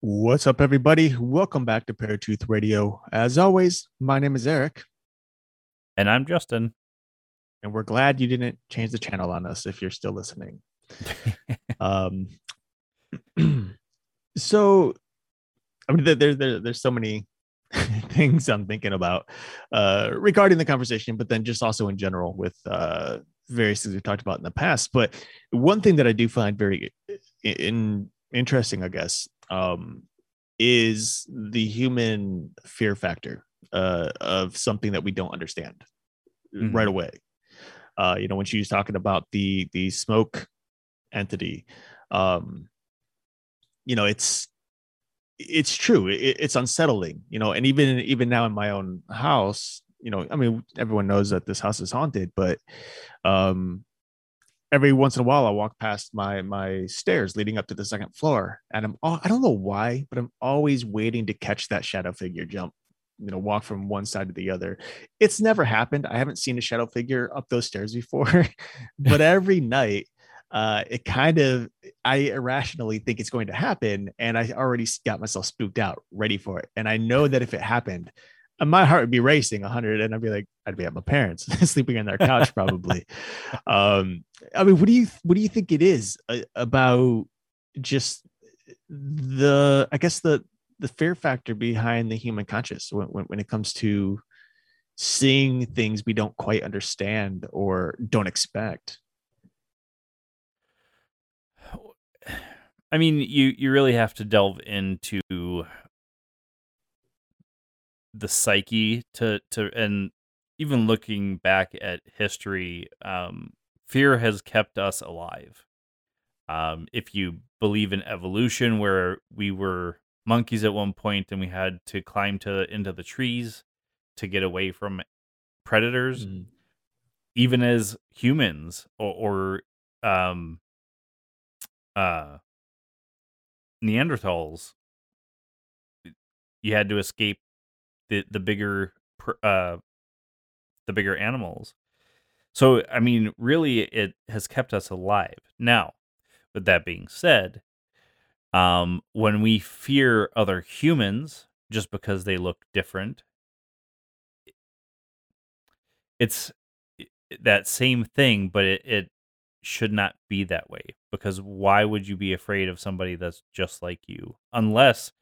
What's up, everybody? Welcome back to Paratruth Radio. As always, my name is Eric, And I'm Justin. *laughs* and we're glad you didn't change the channel on us if you're still listening. *laughs* um, *clears throat* so, I mean, there, there, there, there's so many *laughs* things I'm thinking about uh, regarding the conversation, but then just also in general with uh, various things we've talked about in the past. But one thing that I do find very in, interesting, I guess, um, is the human fear factor uh, of something that we don't understand Mhm. right away. Uh, you know, when she was talking about the the smoke entity, um, you know, it's it's true. It, it's unsettling, you know, and even even now in my own house, you know, I mean, everyone knows that this house is haunted, but um, every once in a while, I walk past my my stairs leading up to the second floor, and I'm all, I don't know why, but I'm always waiting to catch that shadow figure jump. You know, walk from one side to the other. It's never happened. I haven't seen a shadow figure up those stairs before, *laughs* but *laughs* every night uh it kind of i irrationally think it's going to happen and i already got myself spooked out ready for it and i know that if it happened my heart would be racing 100 and i'd be like i'd be at my parents *laughs* sleeping on their couch probably. *laughs* Um i mean what do you what do you think it is uh, about just the i guess the the fear factor behind the human conscious when, when, when it comes to seeing things we don't quite understand or don't expect? I mean, you you really have to delve into the psyche to to and even looking back at history, um, fear has kept us alive. Um, if you believe in evolution, where we were monkeys at one point and we had to climb to into the trees to get away from predators, Mm. even as humans or, or um uh Neanderthals you had to escape the the bigger uh the bigger animals. So I mean, really, it has kept us alive. Now, with that being said, um, when we fear other humans just because they look different, it's that same thing, but it, it should not be that way because why would you be afraid of somebody that's just like you unless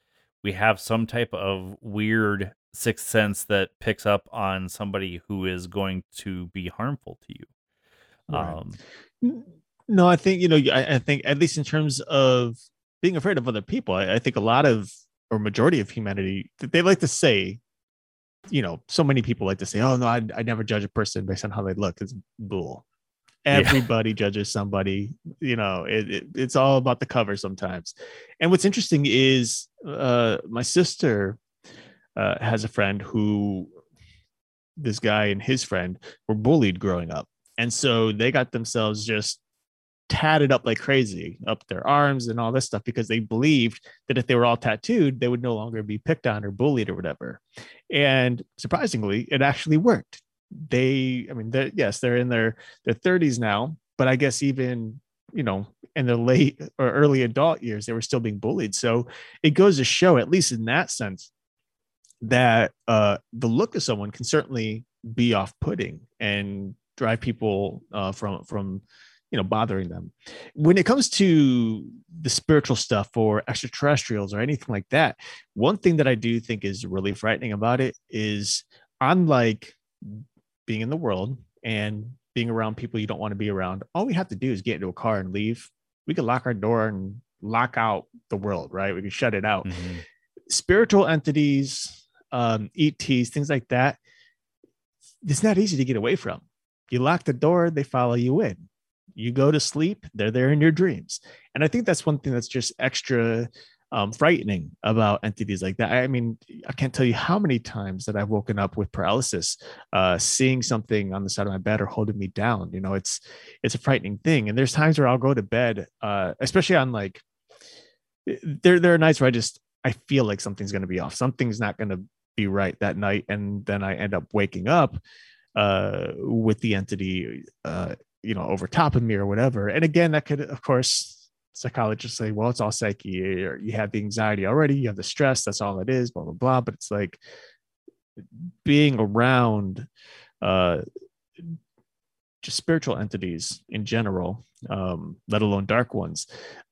we have some type of weird sixth sense that picks up on somebody who is going to be harmful to you Right. um No, I think you know. I, I think at least in terms of being afraid of other people, I, I think a lot of or majority of humanity they like to say, you know, so many people like to say, "Oh no, I I never judge a person based on how they look." It's bull. Yeah. *laughs* Everybody judges somebody. You know, it, it, it's all about the cover sometimes. And what's interesting is, uh, my sister uh, has a friend who, this guy and his friend were bullied growing up. And so they got themselves just tatted up like crazy up their arms and all this stuff because they believed that if they were all tattooed they would no longer be picked on or bullied or whatever. And surprisingly it actually worked. They i mean they're, yes they're in their their 30s now but i guess even you know in their late or early adult years they were still being bullied. So it goes to show at least in that sense that uh the look of someone can certainly be off-putting and drive people uh, from from you know bothering them. When it comes to the spiritual stuff or extraterrestrials or anything like that one thing that i do think is really frightening about it is unlike being in the world and being around people you don't want to be around all we have to do is get into a car and leave. We can lock our door and lock out the world right? We can shut it out. Mhm. spiritual entities, um, ETs, things like that, it's not easy to get away from. You lock the door, they follow you in. You go to sleep, they're there in your dreams. And I think that's one thing that's just extra um, frightening about entities like that. I mean, I can't tell you how many times that I've woken up with paralysis, uh, seeing something on the side of my bed or holding me down. You know, it's it's a frightening thing. And there's times where I'll go to bed, uh, especially on like there there are nights where I just I feel like something's going to be off. Something's not going to be right that night, and then I end up waking up uh, with the entity, uh, you know, over top of me or whatever. And again, that could, of course, psychologists say, well, it's all psyche, or you have the anxiety already, you have the stress. That's all it is. Blah blah blah. But it's like being around. Uh, just spiritual entities in general, um, let alone dark ones.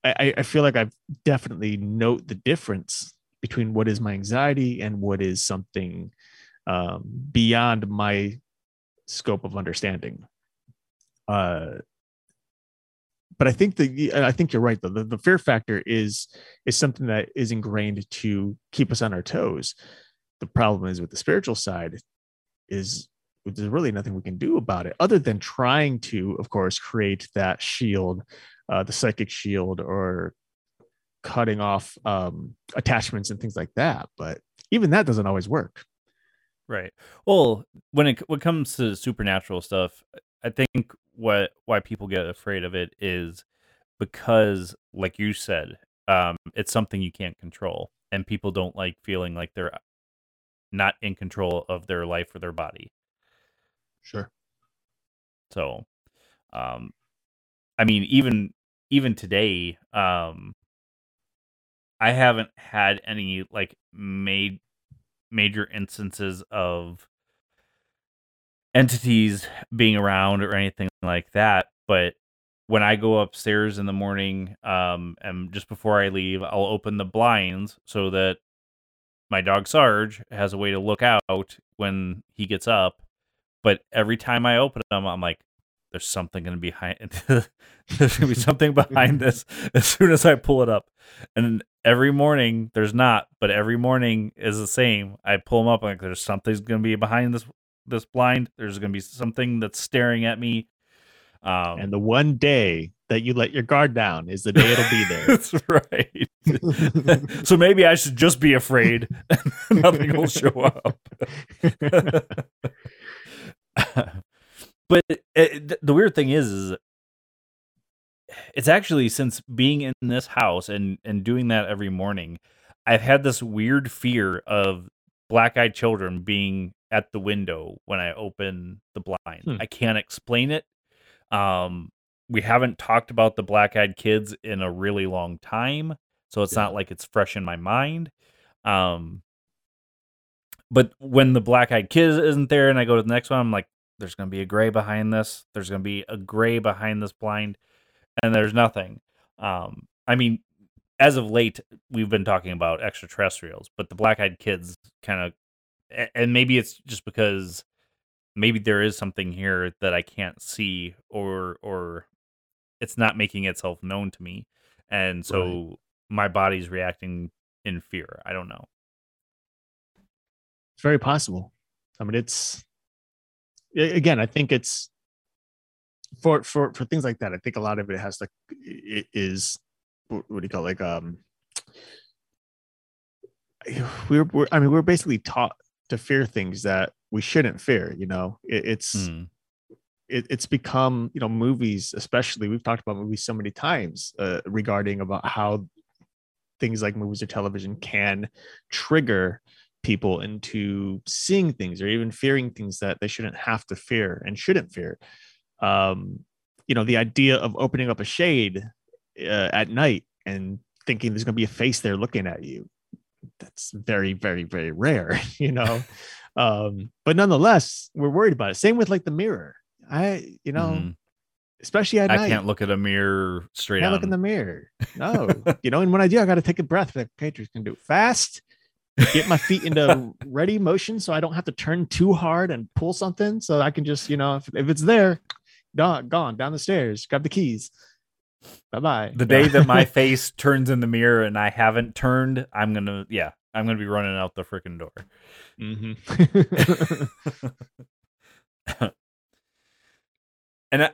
I, I- I feel like I've definitely note the difference between what is my anxiety and what is something um, beyond my scope of understanding. Uh, but I think the I think you're right though. The, the fear factor is is something that is ingrained to keep us on our toes. The problem is with the spiritual side is there's really nothing we can do about it other than trying to, of course, create that shield, uh, the psychic shield, or cutting off um, attachments and things like that. But even that doesn't always work. Right. Well, when it when it comes to supernatural stuff, I think what why people get afraid of it is because, like you said, um, it's something you can't control, and people don't like feeling like they're not in control of their life or their body. Sure. So, um, I mean, even even today, um, I haven't had any like made major instances of entities being around or anything like that. But when I go upstairs in the morning, um, and just before I leave, I'll open the blinds so that my dog Sarge has a way to look out when he gets up. But every time I open them, I'm like, there's something going to be behind. *laughs* there's going to be something behind this *laughs* as soon as I pull it up. And every morning there's not, but every morning is the same. I pull them up like there's something's going to be behind this this blind. There's going to be something that's staring at me. Um, And the one day that you let your guard down is the day it'll be there. *laughs* That's right. so maybe I should just be afraid and nothing will show up. But it, th- the weird thing is, is it's actually since being in this house and and doing that every morning, I've had this weird fear of black eyed children being at the window when I open the blind. Hmm. I can't explain it. Um, we haven't talked about the black eyed kids in a really long time, so it's Yeah. not like it's fresh in my mind. Um, but when the black eyed kid isn't there and I go to the next one, I'm like, there's going to be a gray behind this. There's going to be a gray behind this blind, and there's nothing. Um, I mean, as of late, we've been talking about extraterrestrials, but the black eyed kids kind of, and maybe it's just because maybe there is something here that I can't see, or or it's not making itself known to me, and so my body's reacting in fear. I don't know. It's very possible. I mean, it's again. I think it's for for for things like that. I think a lot of it has to i- is what what do you call it? like um. We're, we're I mean we're basically taught to fear things that we shouldn't fear. You know, it, it's Mm. it, it's become you know movies especially we've talked about movies so many times uh, regarding about how things like movies or television can trigger people into seeing things or even fearing things that they shouldn't have to fear and shouldn't fear. Um you know the idea of opening up a shade uh, at night and thinking there's going to be a face there looking at you that's very very very rare *laughs* you know? *laughs* Um but nonetheless we're worried about it. Same with like the mirror. I you know Mhm. especially at I night. can't look at a mirror straight I can't on. look in the mirror. No. *laughs* You know and when i do i got to take a breath. Like okay just gonna do it fast get my feet into ready motion so i don't have to turn too hard and pull something so i can just you know if, if it's there gone gone down the stairs grab the keys bye-bye the day that my *laughs* face turns in the mirror and I haven't turned, I'm gonna yeah, I'm gonna be running out the freaking door. Mhm. *laughs* and I,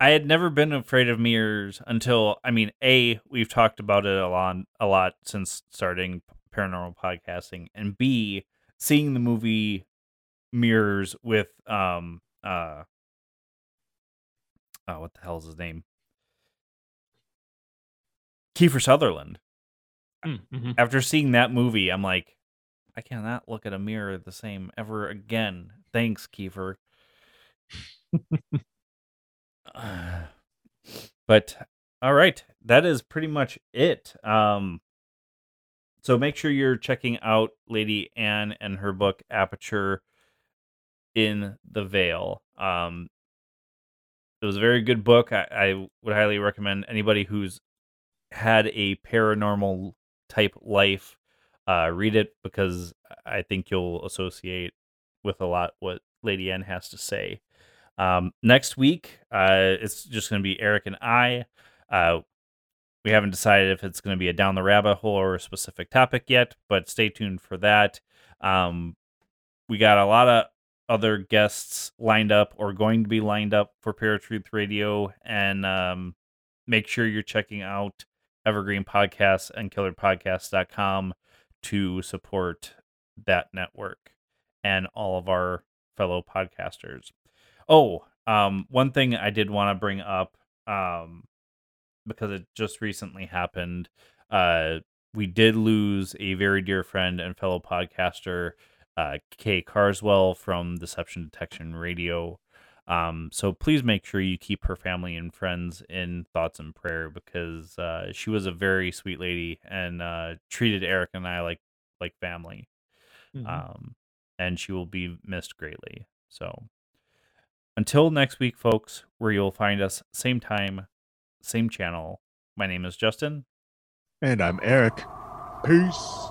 I had never been afraid of mirrors until I mean, a we've talked about it a lot, a lot since starting paranormal podcasting, and b seeing the movie Mirrors with um uh oh what the hell's his name Kiefer Sutherland. Mm, mhm. After seeing that movie, I'm like, I cannot look at a mirror the same ever again. Thanks, Kiefer. *sighs* *sighs* but all right, that is pretty much it. Um, so make sure you're checking out Lady Anne and her book Aperture in the Veil. Um, it was a very good book. I, I would highly recommend anybody who's had a paranormal type life uh, read it because I think you'll associate with a lot what Lady Anne has to say. Um, next week, uh, it's just going to be Eric and I. Uh, we haven't decided if it's going to be a down the rabbit hole or a specific topic yet, but stay tuned for that. Um, we got a lot of other guests lined up or going to be lined up for Paratruth Radio, and um, make sure you're checking out Evergreen Podcasts and KillerPodcast.com to support that network and all of our fellow podcasters. Oh, um, one thing I did want to bring up, um, because it just recently happened. Uh, we did lose a very dear friend and fellow podcaster, uh, Kay Carswell from Deception Detection Radio. Um, so please make sure you keep her family and friends in thoughts and prayer because uh, she was a very sweet lady and uh, treated Eric and I like like family. Mhm. Um, and she will be missed greatly. So until next week, folks, where you'll find us same time, same channel. My name is Justin. and i'm eric peace